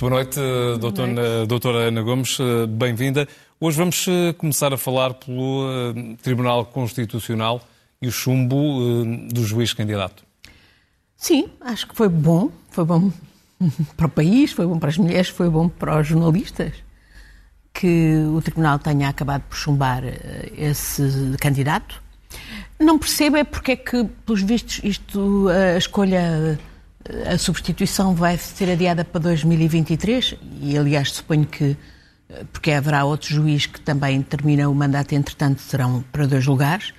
Muito boa noite, doutora, doutora Ana Gomes, bem-vinda. Hoje vamos começar a falar pelo Tribunal Constitucional e o chumbo do juiz candidato. Sim, acho que foi bom. Foi bom para o país, foi bom para as mulheres, foi bom para os jornalistas que o Tribunal tenha acabado por chumbar eh, esse candidato. Não percebo é porque é que, pelos vistos, isto, a escolha, a substituição vai ser adiada para 2023 e, aliás, suponho que, eh, porque haverá outro juiz que também termina o mandato, entretanto, serão para dois lugares.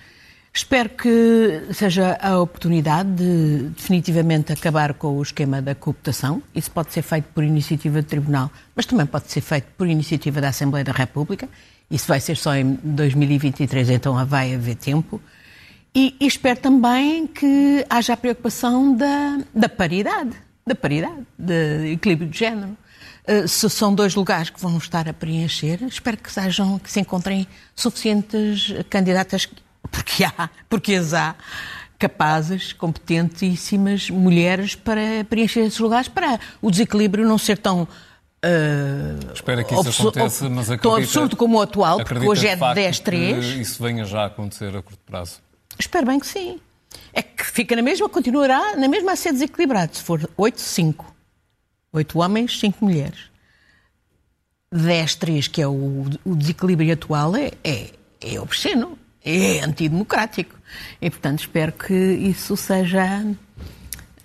Espero que seja a oportunidade de definitivamente acabar com o esquema da cooptação. Isso pode ser feito por iniciativa do Tribunal, mas também pode ser feito por iniciativa da Assembleia da República. Isso vai ser só em 2023, então vai haver tempo. E, e espero também que haja a preocupação da, da paridade, da paridade, de equilíbrio de género. Uh, se são dois lugares que vão estar a preencher, espero que, sejam, que se encontrem suficientes candidatas porque há, porque as há capazes, competentíssimas mulheres para preencher esses lugares, para o desequilíbrio não ser tão Uh, Espera que isso aconteça, mas acredita, tão absurdo como o atual, porque hoje é de 10-3. Isso venha já a acontecer a curto prazo. Espero bem que sim. É que fica na mesma, continuará na mesma a ser desequilibrado. Se for 8-5, 8 homens, 5 mulheres. 10-3, que é o, o desequilíbrio atual, é, é, é obsceno é antidemocrático. E, portanto, espero que isso seja,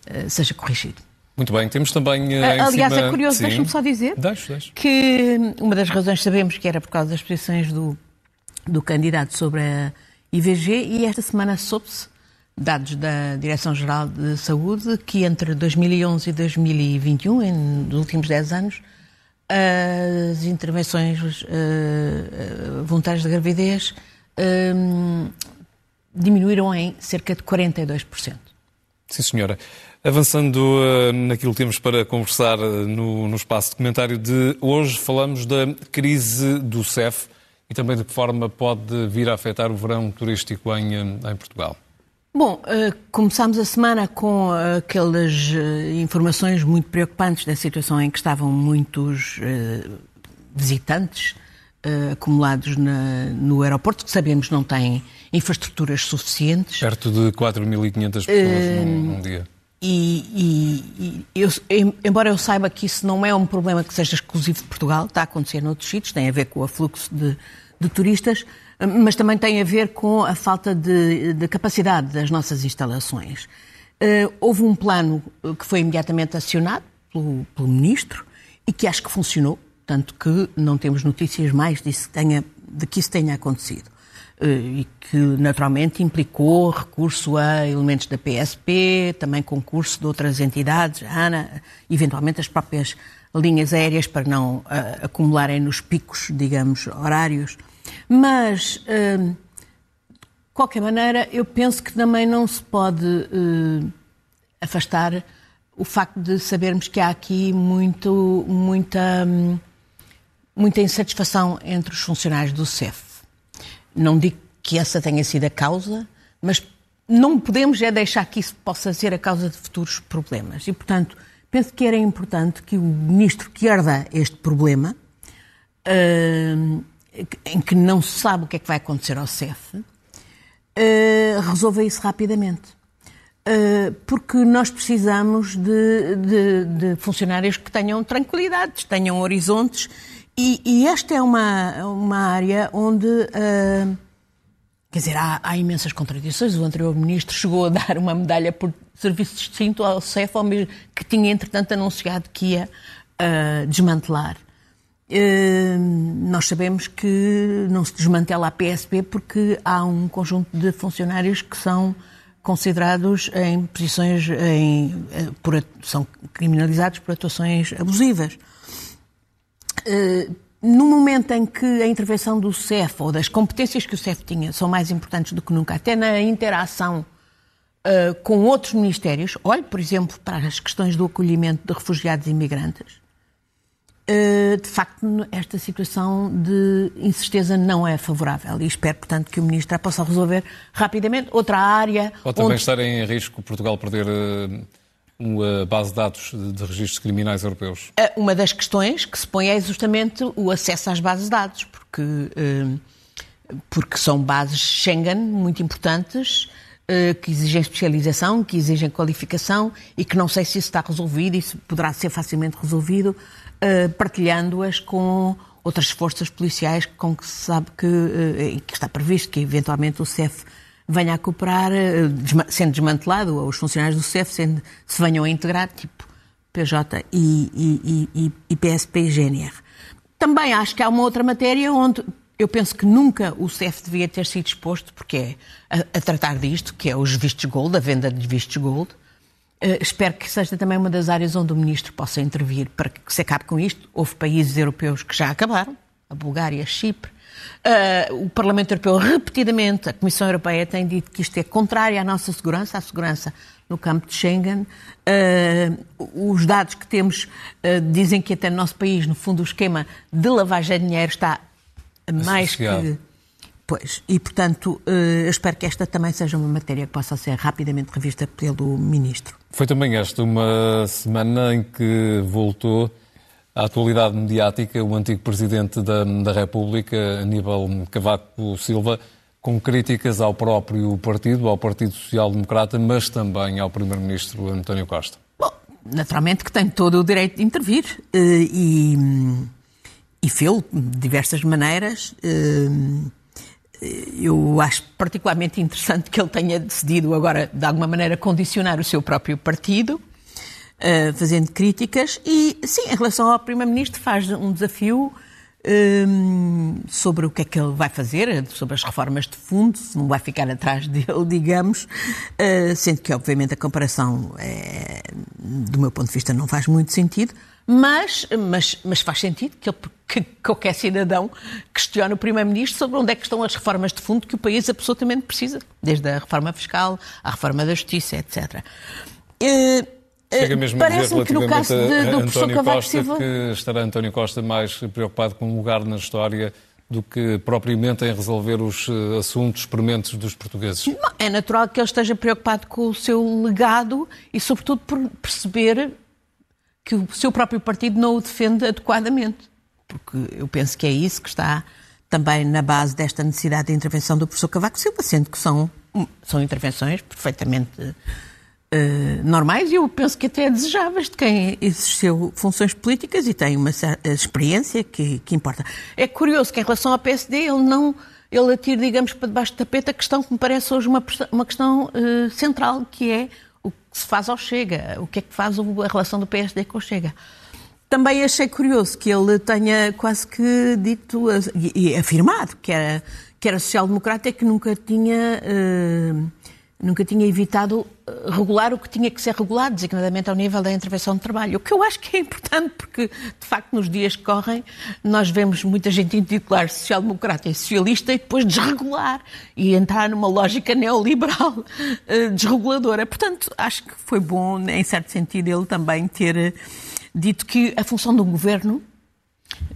eh, seja corrigido. Muito bem, temos também. Uh, Aliás, cima... é curioso, deixa-me só dizer deixe, deixe. que uma das razões sabemos que era por causa das posições do, do candidato sobre a IVG e esta semana soube-se, dados da Direção-Geral de Saúde, que entre 2011 e 2021, nos últimos 10 anos, as intervenções uh, voluntárias de gravidez um, diminuíram em cerca de 42%. Sim, senhora. Avançando uh, naquilo que temos para conversar no, no espaço de comentário de hoje, falamos da crise do CEF e também de que forma pode vir a afetar o verão turístico em, uh, em Portugal. Bom, começámos a semana com aquelas informações muito preocupantes da situação em que estavam muitos visitantes acumulados na, no aeroporto, que sabemos não têm infraestruturas suficientes. Perto de 4.500 pessoas uh, num, num, dia. E eu, embora eu saiba que isso não é um problema que seja exclusivo de Portugal, está a acontecer noutros sítios, tem a ver com o fluxo de, de turistas, mas também tem a ver com a falta de, de capacidade das nossas instalações. Uh, houve um plano que foi imediatamente acionado pelo, pelo Ministro e que acho que funcionou tanto que não temos notícias mais disso tenha, de que isso tenha acontecido. Eh, e que naturalmente implicou recurso a elementos da PSP, também concurso de outras entidades, ANA, eventualmente as próprias linhas aéreas para não uh, acumularem nos picos, digamos, horários. Mas, uh, de qualquer maneira, eu penso que também não se pode afastar o facto de sabermos que há aqui muito, muita. Um, muita insatisfação entre os funcionários do CEF. Não digo que essa tenha sido a causa, mas não podemos é deixar que isso possa ser a causa de futuros problemas. E, portanto, penso que era importante que o ministro que herda este problema, uh, em que não se sabe o que é que vai acontecer ao CEF, uh, resolva isso rapidamente. Uh, porque nós precisamos de, de, de funcionários que tenham tranquilidade, tenham horizontes e, e, esta é uma, uma área onde, uh, quer dizer, há, há, imensas contradições. O anterior ministro chegou a dar uma medalha por serviço distinto ao CEF, que tinha, entretanto, anunciado que ia uh, desmantelar. Uh, nós sabemos que não se desmantela a PSP porque há um conjunto de funcionários que são considerados em posições, em, por, são criminalizados por atuações abusivas. Eh, no momento em que a intervenção do CEF ou das competências que o CEF tinha são mais importantes do que nunca, até na interação uh, com outros ministérios, olhe, por exemplo, para as questões do acolhimento de refugiados e imigrantes, uh, de facto, esta situação de incerteza não é favorável e espero, portanto, que o Ministro a possa resolver rapidamente. Outra área. Pode também onde... estar em risco Portugal perder. Uh uma base de dados de registros criminais europeus? Uma das questões que se põe é justamente o acesso às bases de dados, porque, porque são bases Schengen muito importantes que exigem especialização, que exigem qualificação e que não sei se isso está resolvido, isso poderá ser facilmente resolvido partilhando-as com outras forças policiais com que se sabe que, que está previsto que eventualmente o CEF venha a cooperar, sendo desmantelado, ou os funcionários do CEF sendo, se venham a integrar, tipo PJ e, e, e, e PSP e GNR. Também acho que há uma outra matéria onde eu penso que nunca o CEF devia ter sido exposto, porque é a, a tratar disto, que é os vistos gold, a venda de vistos gold. Uh, espero que seja também uma das áreas onde o Ministro possa intervir para que se acabe com isto. Houve países europeus que já acabaram, a Bulgária, a Chipre. Uh, o Parlamento Europeu, repetidamente, a Comissão Europeia tem dito que isto é contrário à nossa segurança, à segurança no campo de Schengen. Uh, os dados que temos dizem que até no nosso país, no fundo, o esquema de lavagem de dinheiro está mais Associado. que. Pois, e portanto, eu espero que esta também seja uma matéria que possa ser rapidamente revista pelo Ministro. Foi também esta uma semana em que voltou à atualidade mediática o antigo Presidente da, da República, Aníbal Cavaco Silva, com críticas ao próprio partido, ao Partido Social Democrata, mas também ao Primeiro-Ministro António Costa. Bom, naturalmente que tem todo o direito de intervir e, e fê-lo de diversas maneiras. Eu acho particularmente interessante que ele tenha decidido agora, de alguma maneira, condicionar o seu próprio partido, fazendo críticas. E, sim, em relação ao Primeiro-Ministro, faz um desafio sobre o que é que ele vai fazer, sobre as reformas de fundo, se não vai ficar atrás dele, digamos, sendo que, obviamente, a comparação, é, do meu ponto de vista, não faz muito sentido. Mas, mas, mas faz sentido que, ele, que qualquer cidadão questione o Primeiro-Ministro sobre onde é que estão as reformas de fundo que o país absolutamente precisa, desde a reforma fiscal à reforma da justiça, etc. Chega mesmo a dizer relativamente a, a António Costa Silva... que estará António Costa mais preocupado com um lugar na história do que propriamente em resolver os assuntos prementes dos portugueses. É natural que ele esteja preocupado com o seu legado e, sobretudo, por perceber que o seu próprio partido não o defende adequadamente. Porque eu penso que é isso que está também na base desta necessidade de intervenção do professor Cavaco Silva, sendo que são, são intervenções perfeitamente uh, normais e eu penso que até desejáveis de quem exerceu funções políticas e tem uma experiência que, que importa. É curioso que em relação ao PSD ele não ele atira, digamos, para debaixo do tapete a questão que me parece hoje uma, uma questão uh, central, que é o que se faz ao Chega, o que é que faz a relação do PSD com o Chega. Também achei curioso que ele tenha quase que dito e, e afirmado que era, que era social-democrata e que nunca tinha, uh, nunca tinha evitado regular o que tinha que ser regulado, designadamente ao nível da intervenção de trabalho. O que eu acho que é importante, porque, de facto, nos dias que correm, nós vemos muita gente intitular social-democrata e socialista e depois desregular e entrar numa lógica neoliberal uh, desreguladora. Portanto, acho que foi bom, em certo sentido, ele também ter dito que a função um governo,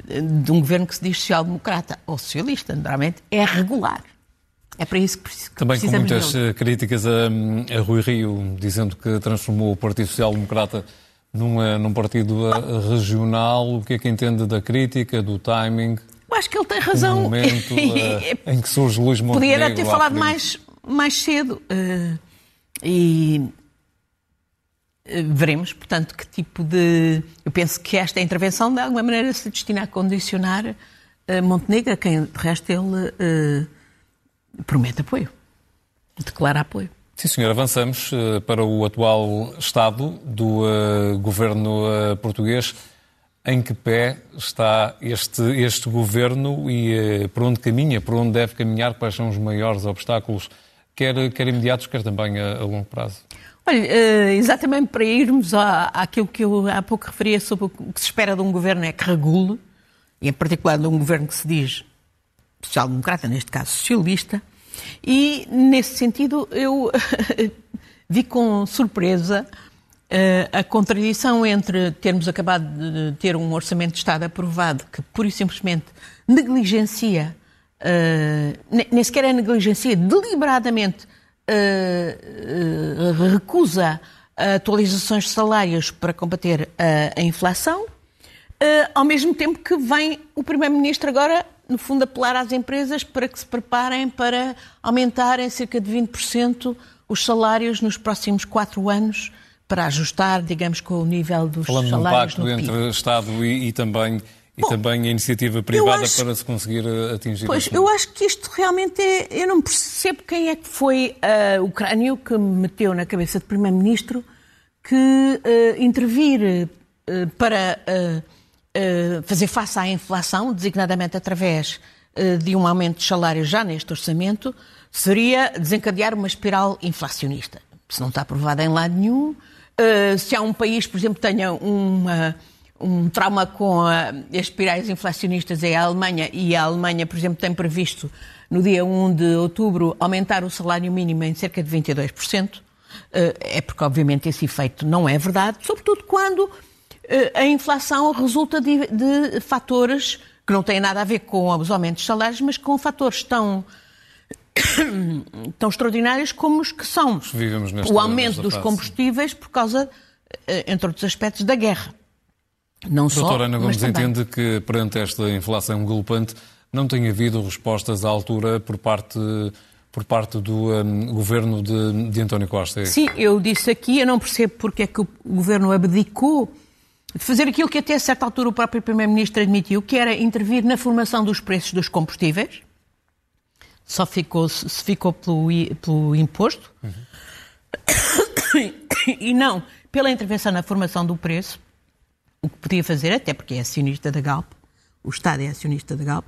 de um governo que se diz social-democrata ou socialista, naturalmente, é regular. É para isso que, que Também com muitas dele. críticas a, a, Rui Rio, dizendo que transformou o Partido Social Democrata num, num partido regional. O que é que entende da crítica, do timing? Eu acho que ele tem razão. No momento em que surge Luís Montenegro. Podia ter falado mais, mais cedo. Uh, e uh, veremos, portanto, que tipo de... Eu penso que esta intervenção, de alguma maneira, se destina a condicionar uh, Montenegro, a quem, de resto, ele promete apoio, declara apoio. Sim, senhor. Avançamos uh, para o atual estado do uh, governo uh, português. Em que pé está este, este governo e por onde caminha, por onde deve caminhar, quais são os maiores obstáculos, quer, quer imediatos, quer também a, a longo prazo? Olha, exatamente para irmos à, àquilo que eu há pouco referia sobre o que se espera de um governo é que regule, e em particular de um governo que se diz social-democrata, neste caso socialista, e nesse sentido eu vi com surpresa uh, a contradição entre termos acabado de ter um orçamento de Estado aprovado que pura e simplesmente negligencia, uh, nem sequer é negligencia, deliberadamente uh, recusa atualizações de salários para combater a, inflação, ao mesmo tempo que vem o Primeiro-Ministro agora, no fundo, apelar às empresas para que se preparem para aumentarem cerca de 20% os salários nos próximos quatro anos, para ajustar, digamos, com o nível dos Falando salários de um pacto entre Estado e, e também e Bom, também a iniciativa privada acho, para se conseguir eh, atingir Pois, eu acho que isto realmente é. Eu não percebo quem é que foi uh, o crânio que meteu na cabeça do Primeiro-Ministro que uh, intervir uh, para fazer face à inflação, designadamente através de um aumento de salário já neste orçamento, seria desencadear uma espiral inflacionista. Se não está aprovado em lado nenhum, se há um país, por exemplo, que tenha uma um trauma com a, as espirais inflacionistas é a Alemanha e a Alemanha, por exemplo, tem previsto no dia 1 de outubro aumentar o salário mínimo em cerca de 22%. Eh, é porque, obviamente, esse efeito não é verdade, sobretudo quando eh, a inflação resulta de, de fatores que não têm nada a ver com os aumentos de salários, mas com fatores tão tão extraordinários como os que são o aumento dos combustíveis por causa, eh, entre outros aspectos, da guerra. Não só, Doutora Ana Gomes entende que, perante esta inflação galopante, não tem havido respostas à altura por parte, por parte do um, governo de, de António Costa? Sim, eu disse aqui, eu não percebo porque é que o governo abdicou de fazer aquilo que até a certa altura o próprio Primeiro-Ministro admitiu, que era intervir na formação dos preços dos combustíveis. Só ficou, se ficou pelo, pelo imposto. Uhum. e não pela intervenção na formação do preço o que podia fazer, até porque é acionista da Galp, o Estado é acionista da Galp,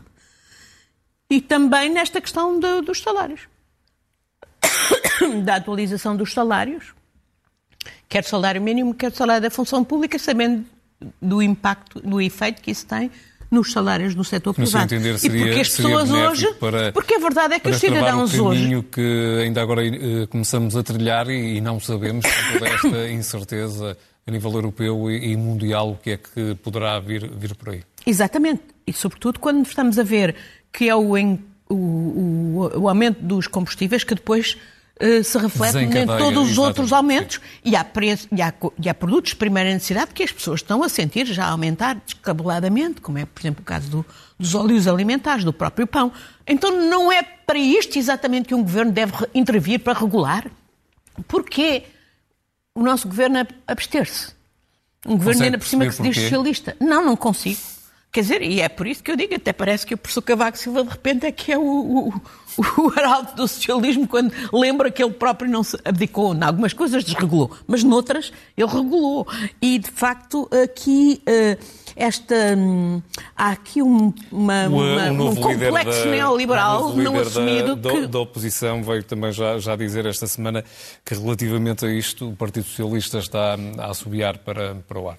e também nesta questão dos salários, da atualização dos salários, quer salário mínimo, quer salário da função pública, sabendo do impacto, do efeito que isso tem nos salários do setor privado. Entender, seria, e porque as pessoas hoje. Para, porque a verdade é que os cidadãos o hoje. que ainda agora uh, começamos a trilhar e, e não sabemos toda esta incerteza a nível europeu e mundial o que é que poderá vir, vir por aí. Exatamente. E, sobretudo, quando estamos a ver que é o, o, o, o aumento dos combustíveis que depois se reflete em todos os outros aumentos e há, preço, e, há, e há, produtos de primeira necessidade que as pessoas estão a sentir já a aumentar descabeladamente, como é, por exemplo, o caso do, dos óleos alimentares, do próprio pão. Então não é para isto exatamente que um governo deve intervir para regular? Porquê? o nosso governo abster-se. Um governo ainda por cima que se diz socialista. Não, não consigo. Quer dizer, e é por isso que eu digo, até parece que o professor Cavaco Silva de repente é que é o, o, o arauto do socialismo quando lembra que ele próprio não se abdicou. Em algumas coisas desregulou, mas noutras ele regulou. E, de facto, aqui... Uh, esta. Hum, há aqui um, uma, uma, um, um complexo da, neoliberal não assumido. Da, que... da, oposição veio também já, já dizer esta semana que, relativamente a isto, o Partido Socialista está a assobiar para, para o ar.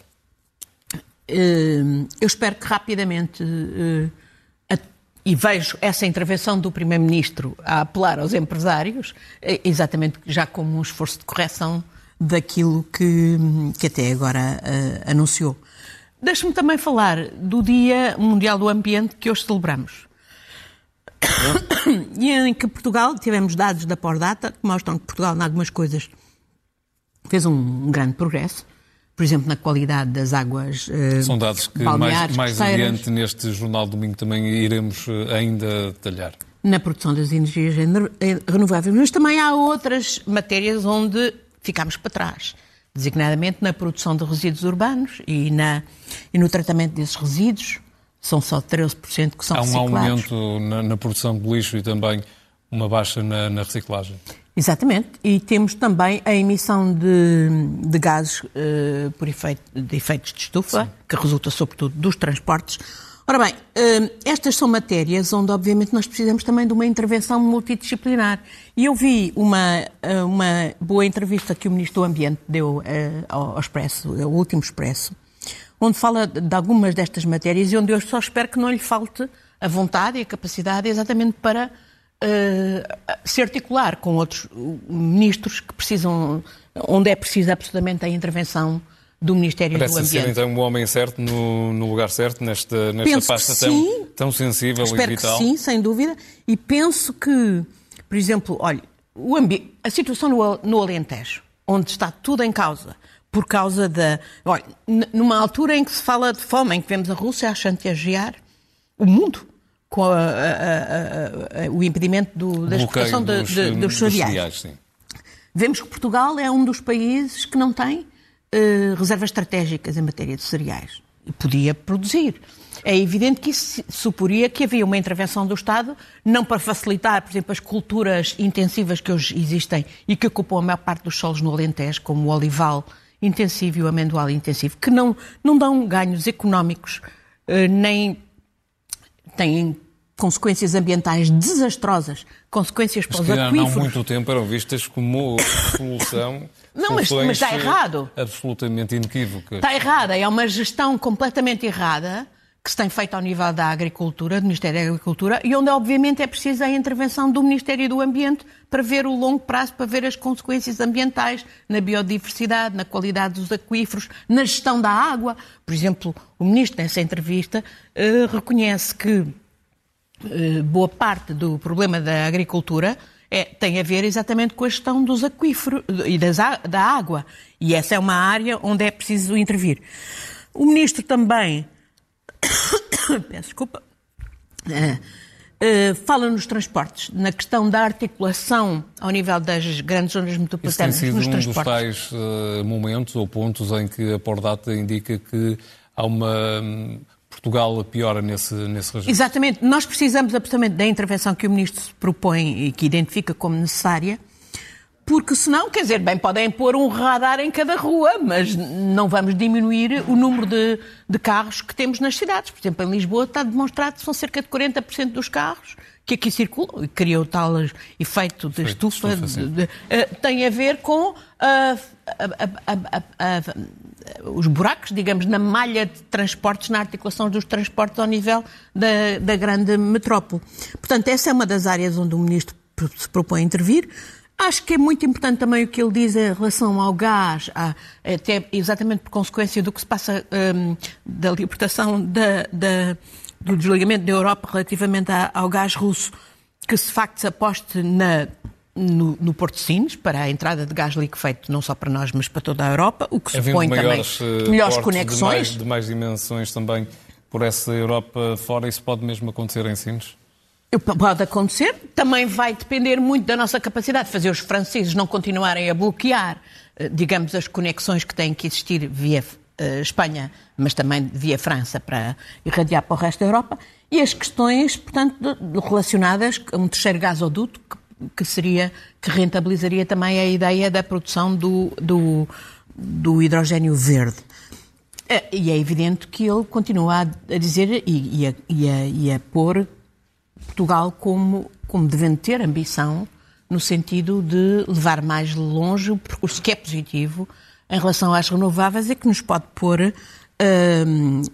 Hum, eu espero que rapidamente. Hum, e vejo essa intervenção do Primeiro-Ministro a apelar aos empresários, eh, exatamente já como um esforço de correção daquilo que, que até agora uh, anunciou. Deixe-me também falar do Dia Mundial do Ambiente que hoje celebramos. e em que Portugal, tivemos dados da Pordata que mostram que Portugal, em algumas coisas, fez um grande progresso. Por exemplo, na qualidade das águas uh, São dados que mais, mais adiante neste Jornal Domingo também iremos eh, ainda detalhar. Na produção das energias eh, renováveis. Mas também há outras matérias onde ficamos para trás designadamente na produção de resíduos urbanos e, na, e no tratamento desses resíduos. São só 13% que são reciclados. Há um reciclados. aumento na, na, produção de lixo e também uma baixa na, na, reciclagem. Exatamente. E temos também a emissão de, de gases uh, por efeito, de efeitos de estufa, Sim. que resulta sobretudo dos transportes, Ora bem, hum, estas são matérias onde, obviamente, nós precisamos também de uma intervenção multidisciplinar. E eu vi uma, hum, uma boa entrevista que o Ministro do Ambiente deu ao Expresso, ao último Expresso, onde fala de algumas destas matérias e onde eu só espero que não lhe falte a vontade e a capacidade exatamente para uh, se articular com outros ministros que precisam, onde é preciso absolutamente a intervenção do Ministério Parece do Ambiente. ser então um homem certo no, no lugar certo nesta, nesta penso pasta tão, sim, tão sensível e vital? Que sim, sem dúvida. E penso que, por exemplo, olha, o a situação no, no Alentejo onde está tudo em causa, por causa da. Olha, numa altura em que se fala de fome, em que vemos a Rússia a chantagear o mundo com a, a, a, o impedimento do, da exportação dos, de, dos cereais. Dos Vemos que Portugal é um dos países que não tem uh, reservas estratégicas em matéria de cereais. E podia produzir. É evidente que isso suporia que havia uma intervenção do Estado, não para facilitar, por exemplo, as culturas intensivas que hoje existem e que ocupam a maior parte dos solos no Alentejo, como o olival intensivo e o amendoal intensivo, que não, não dão ganhos económicos, eh, nem têm consequências ambientais desastrosas, consequências para os aquíferos. Não há muito tempo eram vistas como solução não, mas, mas, está errado. Absolutamente inequívocas. Está errada. É uma gestão completamente errada que se tem feito ao nível da agricultura, do Ministério da Agricultura, e onde obviamente é preciso a intervenção do Ministério do Ambiente para ver o longo prazo, para ver as consequências ambientais na biodiversidade, na qualidade dos aquíferos, na gestão da água. Por exemplo, o Ministro, nessa entrevista, eh, reconhece que eh, boa parte do problema da agricultura é, tem a ver exatamente com a gestão dos aquíferos e das, da água. E essa é uma área onde é preciso intervir. O Ministro também peço desculpa, uh, uh, fala nos transportes, na questão da articulação ao nível das grandes zonas metropolitanas Isso tem sido nos um transportes. dos tais momentos ou pontos em que a Pordata indica que há uma... Portugal piora nesse, nesse registro. Exatamente. Nós precisamos absolutamente da intervenção que o Ministro propõe e que identifica como necessária, porque senão, quer dizer, bem, podem pôr um radar em cada rua, mas não vamos diminuir o número de, de carros que temos nas cidades. Por exemplo, em Lisboa está demonstrado que são cerca de 40% dos carros que aqui circulam e criou tal efeito de estufa, de, de, de, uh, tem a ver com uh, os buracos, digamos, na malha de transportes, na articulação dos transportes ao nível da, da grande metrópole. Portanto, essa é uma das áreas onde o Ministro se propõe intervir. Acho que é muito importante também o que ele diz em relação ao gás, até exatamente por consequência do que se passa um, da libertação da, da, do desligamento da Europa relativamente ao gás russo, que se facto se aposte na, no, no Porto de Sines para a entrada de gás liquefeito não só para nós, mas para toda a Europa, o que supõe maiores, também melhores conexões. De mais, de mais dimensões também por essa Europa fora, isso pode mesmo acontecer em Sines? Pode acontecer, também vai depender muito da nossa capacidade de fazer os franceses não continuarem a bloquear, eh, digamos, as conexões que têm que existir via uh, Espanha, mas também via França para irradiar para o resto da Europa, e as questões, portanto, relacionadas a um terceiro gasoduto que, que, seria, que rentabilizaria também a ideia da produção do, do, do hidrogênio verde. Uh, e é evidente que ele continua a, dizer e, e, a, e, a, e a pôr Portugal como, como devendo ter ambição no sentido de levar mais longe o percurso que é positivo em relação às renováveis e que nos pode pôr uh,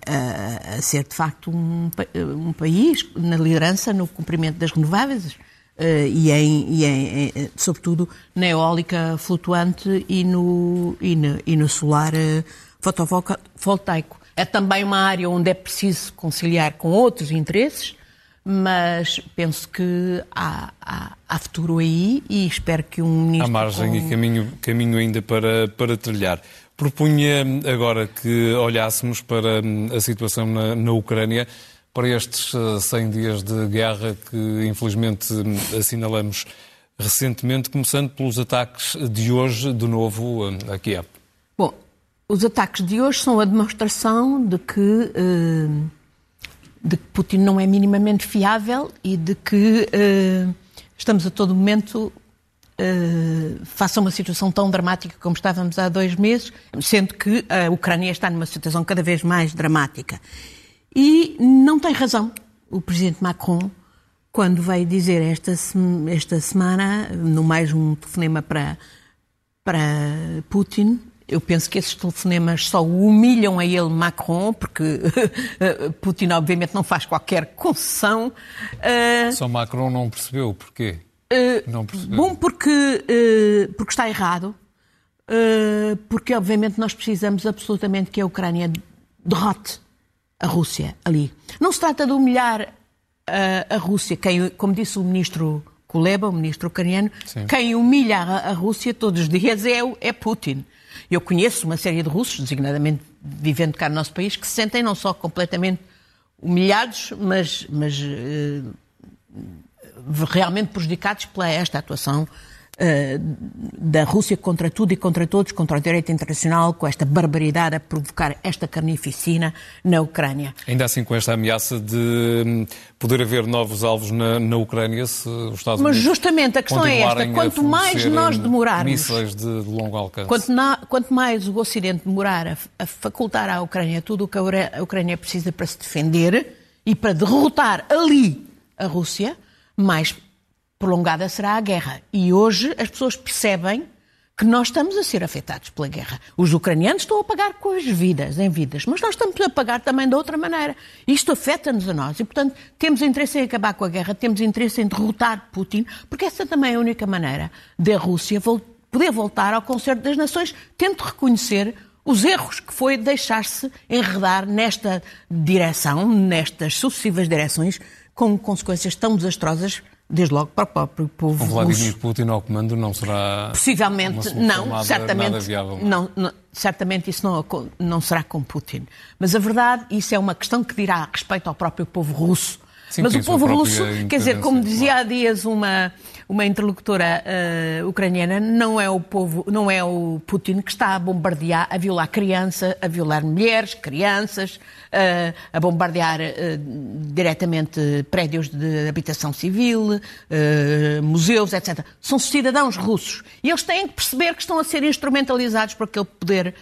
a, a, ser, de facto, um, um, país na liderança no cumprimento das renováveis e, em, e em, sobretudo, na eólica flutuante e no, e no, e no solar uh, fotovoltaico. É também uma área onde é preciso conciliar com outros interesses, mas penso que há, há, há, futuro aí e espero que um ministro... Há margem com... e caminho, caminho ainda para, para trilhar. Propunha agora que olhássemos para hum, a situação na, na Ucrânia, para estes 100 uh, dias de guerra que infelizmente assinalamos recentemente, começando pelos ataques de hoje, de novo, hum, a Kiev. Bom, os ataques de hoje são a demonstração de que... Uh de que Putin não é minimamente fiável e de que estamos a todo momento uh, face a uma situação tão dramática como estávamos há dois meses, sendo que a Ucrânia está numa situação cada vez mais dramática. E não tem razão o presidente Macron quando veio dizer esta, esta semana, no mais um telefonema para, para Putin, eu penso que esses telefonemas só humilham a ele, Macron, porque Putin, obviamente, não faz qualquer concessão. Uh, só Macron não percebeu porquê? Uh, não percebeu. Bom, porque, porque está errado. porque, obviamente, nós precisamos absolutamente que a Ucrânia derrote a Rússia ali. Não se trata de humilhar a Rússia, quem, como disse o ministro Kuleba, o ministro ucraniano, Sim. quem humilha a, a, Rússia todos os dias é, é Putin. Eu conheço uma série de russos, designadamente vivendo cá no nosso país, que se sentem não só completamente humilhados, mas, mas eh, realmente prejudicados pela esta atuação eh, da Rússia contra tudo e contra todos, contra o direito internacional, com esta barbaridade a provocar esta carnificina na Ucrânia. Ainda assim, com esta ameaça de hum, poder haver novos alvos na, na Ucrânia, se os Estados Mas justamente a questão é esta: quanto mais nós demorarmos. Mísseis de, de longo alcance. Quanto, na, quanto, mais o Ocidente demorar a, a facultar à Ucrânia tudo o que a Ucrânia precisa para se defender e para derrotar ali a Rússia, mais prolongada será a guerra. E hoje as pessoas percebem que nós estamos a ser afetados pela guerra. Os ucranianos estão a pagar com as vidas, em vidas, mas nós estamos a pagar também de outra maneira. Isto afeta-nos a nós e, portanto, temos interesse em acabar com a guerra, temos interesse em derrotar Putin, porque essa também é a única maneira da Rússia poder voltar ao concerto das nações, tendo reconhecer os erros que foi deixar-se enredar nesta direção, nestas sucessivas direções, com consequências tão desastrosas desde logo para o próprio povo Com Vladimir russo. Putin ao comando não será possivelmente não certamente viável. Não, não, certamente isso não, não será com Putin mas a verdade isso é uma questão que dirá respeito ao próprio povo russo Sim, mas o povo russo quer dizer como dizia há dias uma uma interlocutora uh, ucraniana, não é o povo, não é o Putin que está a bombardear, a violar crianças, a violar mulheres, crianças, uh, a bombardear uh, diretamente prédios de habitação civil, museus, etc. São cidadãos russos e eles têm que perceber que estão a ser instrumentalizados por aquele poder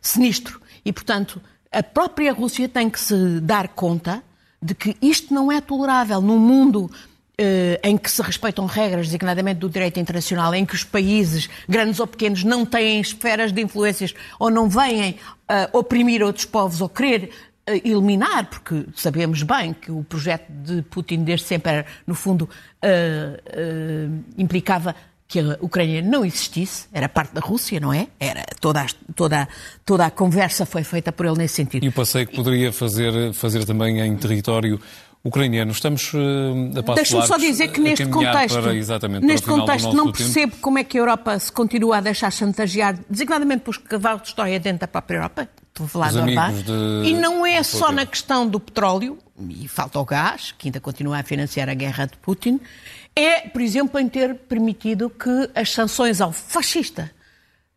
sinistro. E, portanto, a própria Rússia tem que se dar conta de que isto não é tolerável num mundo eh, em que se respeitam regras, designadamente do direito internacional, em que os países, grandes ou pequenos, não têm esferas de influências ou não vêm uh, oprimir outros povos ou querer uh, eliminar, porque sabemos bem que o projeto de Putin desde sempre era, no fundo, uh, implicava que a Ucrânia não existisse, era parte da Rússia, não é? Era toda a, toda, toda a conversa foi feita por ele nesse sentido. E o passeio que poderia fazer, fazer também em território ucraniano. Estamos uh, a passo Deixa-me só dizer que neste contexto, para, neste contexto não percebo tempo. como é que a Europa se continua a deixar chantagear, designadamente pelos cavalos de história dentro da própria Europa, da Orbán, de... e não é só na questão do petróleo, e falta o gás, que ainda continua a financiar a guerra de Putin, é, por exemplo, em ter permitido que as sanções ao fascista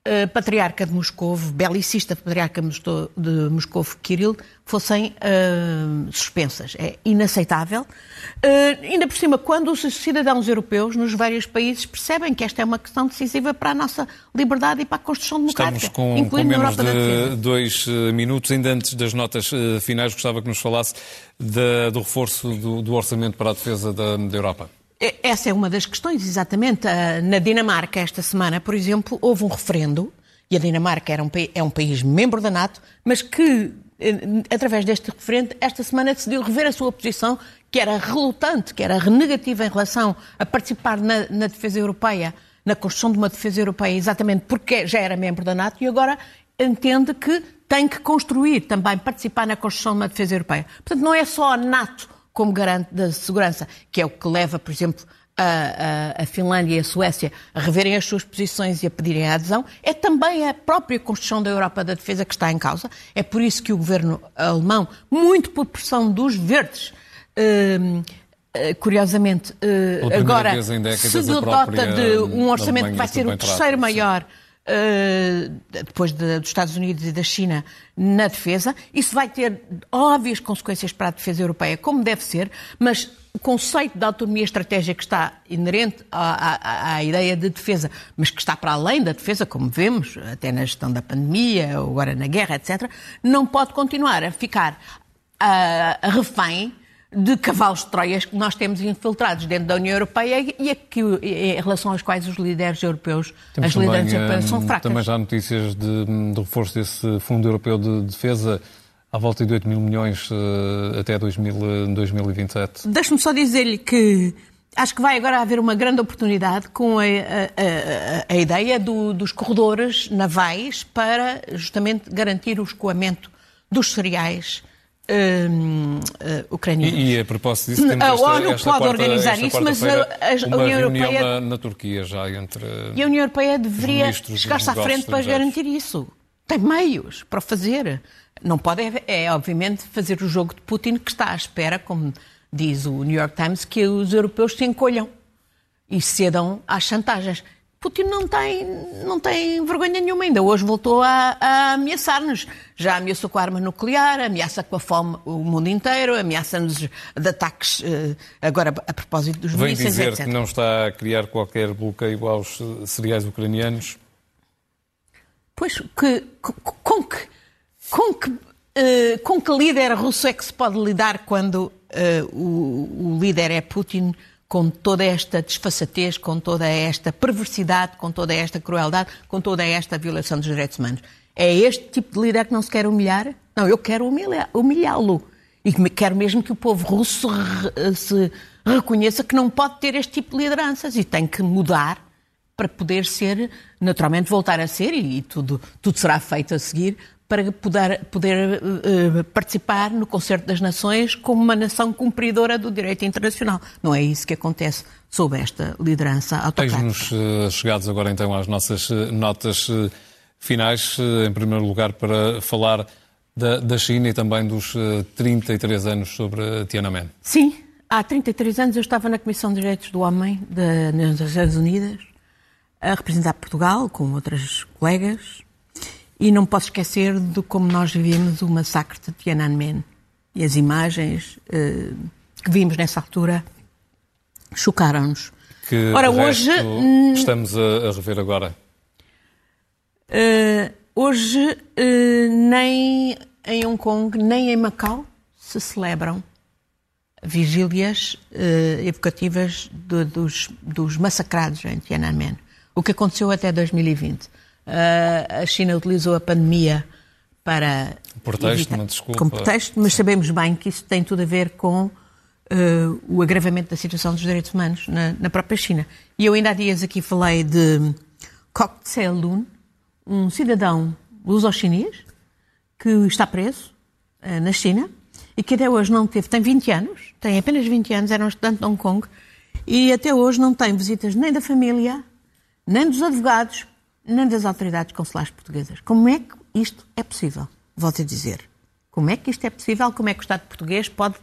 uh, patriarca de Moscou, belicista patriarca de Moscou, Kirill, fossem uh, suspensas. É inaceitável. Uh, ainda por cima, quando os cidadãos europeus nos vários países percebem que esta é uma questão decisiva para a nossa liberdade e para a construção democrática, Estamos com, com menos de dois minutos. Ainda antes das notas finais, gostava que nos falasse do reforço do, do orçamento para a defesa da, da Europa. Essa é uma das questões, exatamente. Ah, na Dinamarca, esta semana, por exemplo, houve um referendo, e a Dinamarca era um, é um país membro da NATO, mas que, eh, através deste referendo, esta semana decidiu rever a sua posição, que era relutante, que era renegativa em relação a participar na, na defesa europeia, na construção de uma defesa europeia, exatamente porque já era membro da NATO, e agora entende que tem que construir também, participar na construção de uma defesa europeia. Portanto, não é só a NATO como garante da segurança, que é o que leva, por exemplo, a, a, a, Finlândia e a Suécia a reverem as suas posições e a pedirem a adesão, é também a própria construção da Europa da Defesa que está em causa. É por isso que o governo alemão, muito por pressão dos verdes, hum, eh, curiosamente, eh, agora se dota de um orçamento que vai ser o terceiro maior depois de, dos Estados Unidos e da China na defesa. Isso vai ter óbvias consequências para a defesa europeia, como deve ser, mas o conceito da autonomia estratégica que está inerente à, à, à, ideia de defesa, mas que está para além da defesa, como vemos, até na gestão da pandemia, agora na guerra, etc., não pode continuar a ficar a refém de cavalos de Troias que nós temos infiltrados dentro da União Europeia e, que, em relação aos quais os líderes europeus, temos as lideranças europeias são eh, fracas. Também já há notícias de, de reforço desse Fundo Europeu de Defesa à volta de 8 mil milhões uh, até 2000, 2027. Deixe-me só dizer-lhe que acho que vai agora haver uma grande oportunidade com a, a, a, a ideia do, dos corredores navais para justamente garantir o escoamento dos cereais uh, ucranianos. E, e, a propósito disso, temos a esta, ONU esta pode quarta, organizar isso, mas a, a, uma União Europeia na, na, Turquia já entre e a União Europeia deveria chegar-se à frente para garantir isso. Tem meios para fazer. Não pode, é, é, obviamente, fazer o jogo de Putin que está à espera, como diz o New York Times, que os europeus se encolham e cedam às chantagens. Putin não tem, não tem vergonha nenhuma ainda. Hoje voltou a, a ameaçar-nos. Já ameaçou com a arma nuclear, ameaça com a fome o mundo inteiro, ameaça-nos de ataques, eh, agora a propósito dos Vem mísseis, dizer etc. que não está a criar qualquer bloqueio aos eh, cereais ucranianos. Pois, que, com, que, com, que, uh, com que líder russo é que se pode lidar quando uh, o, o, líder é Putin com toda esta desfaçatez, com toda esta perversidade, com toda esta crueldade, com toda esta violação dos direitos humanos? É este tipo de líder que não se quer humilhar? Não, eu quero humilhá-lo. E quero mesmo que o povo russo se reconheça que não pode ter este tipo de lideranças e tem que mudar para poder ser, naturalmente, voltar a ser, e, tudo, tudo será feito a seguir, para poder, poder uh, participar no Concerto das Nações como uma nação cumpridora do direito internacional. Não é isso que acontece sob esta liderança autocrática. Tens-nos uh, chegados agora então às nossas uh, notas finais, em primeiro lugar para falar da, da China e também dos 33 anos sobre Tiananmen. Sim, há 33 anos eu estava na Comissão de Direitos do Homem das Nações Unidas a representar Portugal com outras colegas e não posso esquecer de como nós vivemos o massacre de Tiananmen e as imagens uh, que vimos nessa altura chocaram-nos. Que Ora, hoje hum, estamos a, a rever agora. Uh, hoje uh, nem em Hong Kong nem em Macau se celebram vigílias evocativas de, dos, dos massacrados em Tiananmen o que aconteceu até 2020. A China utilizou a pandemia para. Pretexto, uma desculpa. Como pretexto, mas sabemos bem que isso tem tudo a ver com uh, o agravamento da situação dos direitos humanos na, na, própria China. E eu ainda há dias aqui falei de Kok Tse-lun, um cidadão luso-chinês que está preso uh, na China e que até hoje não teve, tem 20 anos, tem apenas 20 anos, era um estudante de Hong Kong, e até hoje não tem visitas nem da família, nem dos advogados, nem das autoridades consulares portuguesas. Como é que isto é possível? Volto a dizer. Como é que isto é possível? Como é que o Estado português pode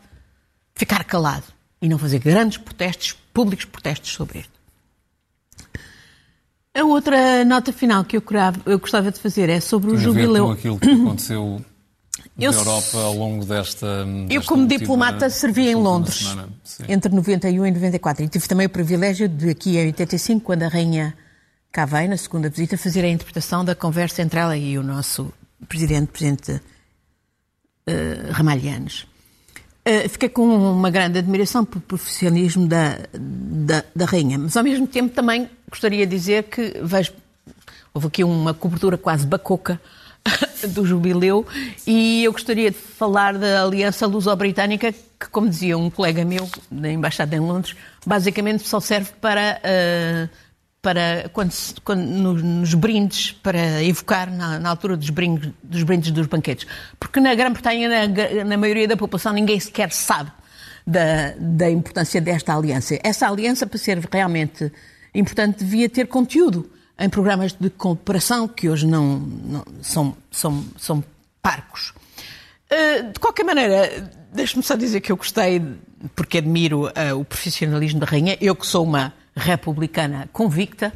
ficar calado e não fazer grandes protestos, públicos protestos sobre isto? A outra nota final que eu, eu gostava de fazer é sobre Tem o jubileu. Com aquilo que aconteceu na Europa ao longo desta. Eu, desta como última, diplomata, servi em Londres semana. entre 91 e 94 e tive também o privilégio de, aqui em 85, quando a Rainha cá veio, na segunda visita, fazer a interpretação da conversa entre ela e o nosso presidente, presidente uh. Uh, fiquei com uma grande admiração pelo profissionalismo da, da, da, rainha, mas ao mesmo tempo também gostaria de dizer que vejo, houve aqui uma cobertura quase bacoca do jubileu e eu gostaria de falar da aliança luso-britânica que, como dizia um colega meu da Embaixada em Londres, basicamente só serve para uh, para quando, quando nos, brindes, para evocar na, na altura dos brindes, dos brindes dos banquetes. Porque na Grã-Bretanha, na, na, maioria da população, ninguém sequer sabe da, da importância desta aliança. Essa aliança, para ser realmente importante, devia ter conteúdo em programas de cooperação que hoje não, não são, são, são parcos. Uh, de qualquer maneira, deixe-me só dizer que eu gostei, porque admiro uh, o profissionalismo da rainha. Eu que sou uma republicana convicta.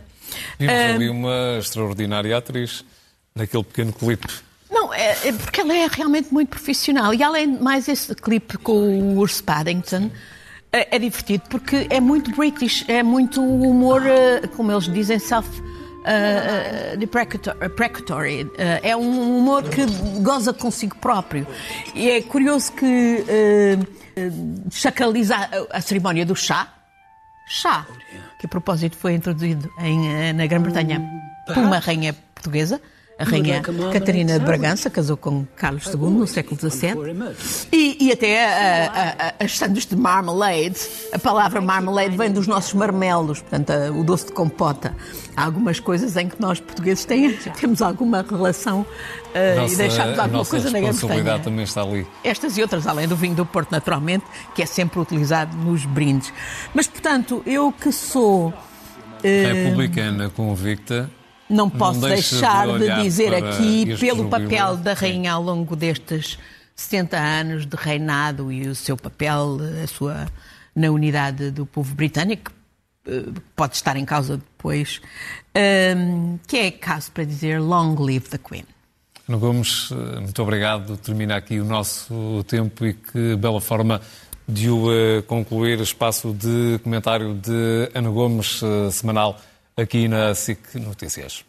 Vimos uh, ali uma extraordinária atriz naquele pequeno clipe. Não, é, é, porque ela é realmente muito profissional. E além de mais esse clipe com o Urs Paddington, é, é, divertido porque é muito British, é muito humor, como eles dizem, self uh, deprecatory. Uh, é um humor que goza consigo próprio. E é curioso que uh, sacraliza a, a cerimónia do chá, chá, que a propósito foi introduzido em, na Grã-Bretanha por uma rainha portuguesa, A rainha Catarina de Bragança casou com Carlos II no século XVII. E, e até a, a, as sandes de marmalade. A palavra marmalade vem dos nossos marmelos, portanto, a, o doce de compota. Há algumas coisas em que nós portugueses tem, temos alguma relação uh, nossa, e deixamos alguma coisa na responsabilidade também está ali. Estas e outras, além do vinho do Porto, naturalmente, que é sempre utilizado nos brindes. Mas, portanto, eu que sou. Uh, Republicana convicta, não posso não deixar de, de dizer aqui, pelo papel da rainha ao longo destes 70 anos de reinado e o seu papel, a sua na unidade do povo britânico, eh, pode estar em causa depois, ehm, que é caso para dizer Long Live the Queen. Ana Gomes, eh, muito obrigado. Termina aqui o nosso tempo e que bela forma de o eh, concluir. Espaço de comentário de Ana Gomes, semanal aqui na SIC Notícias.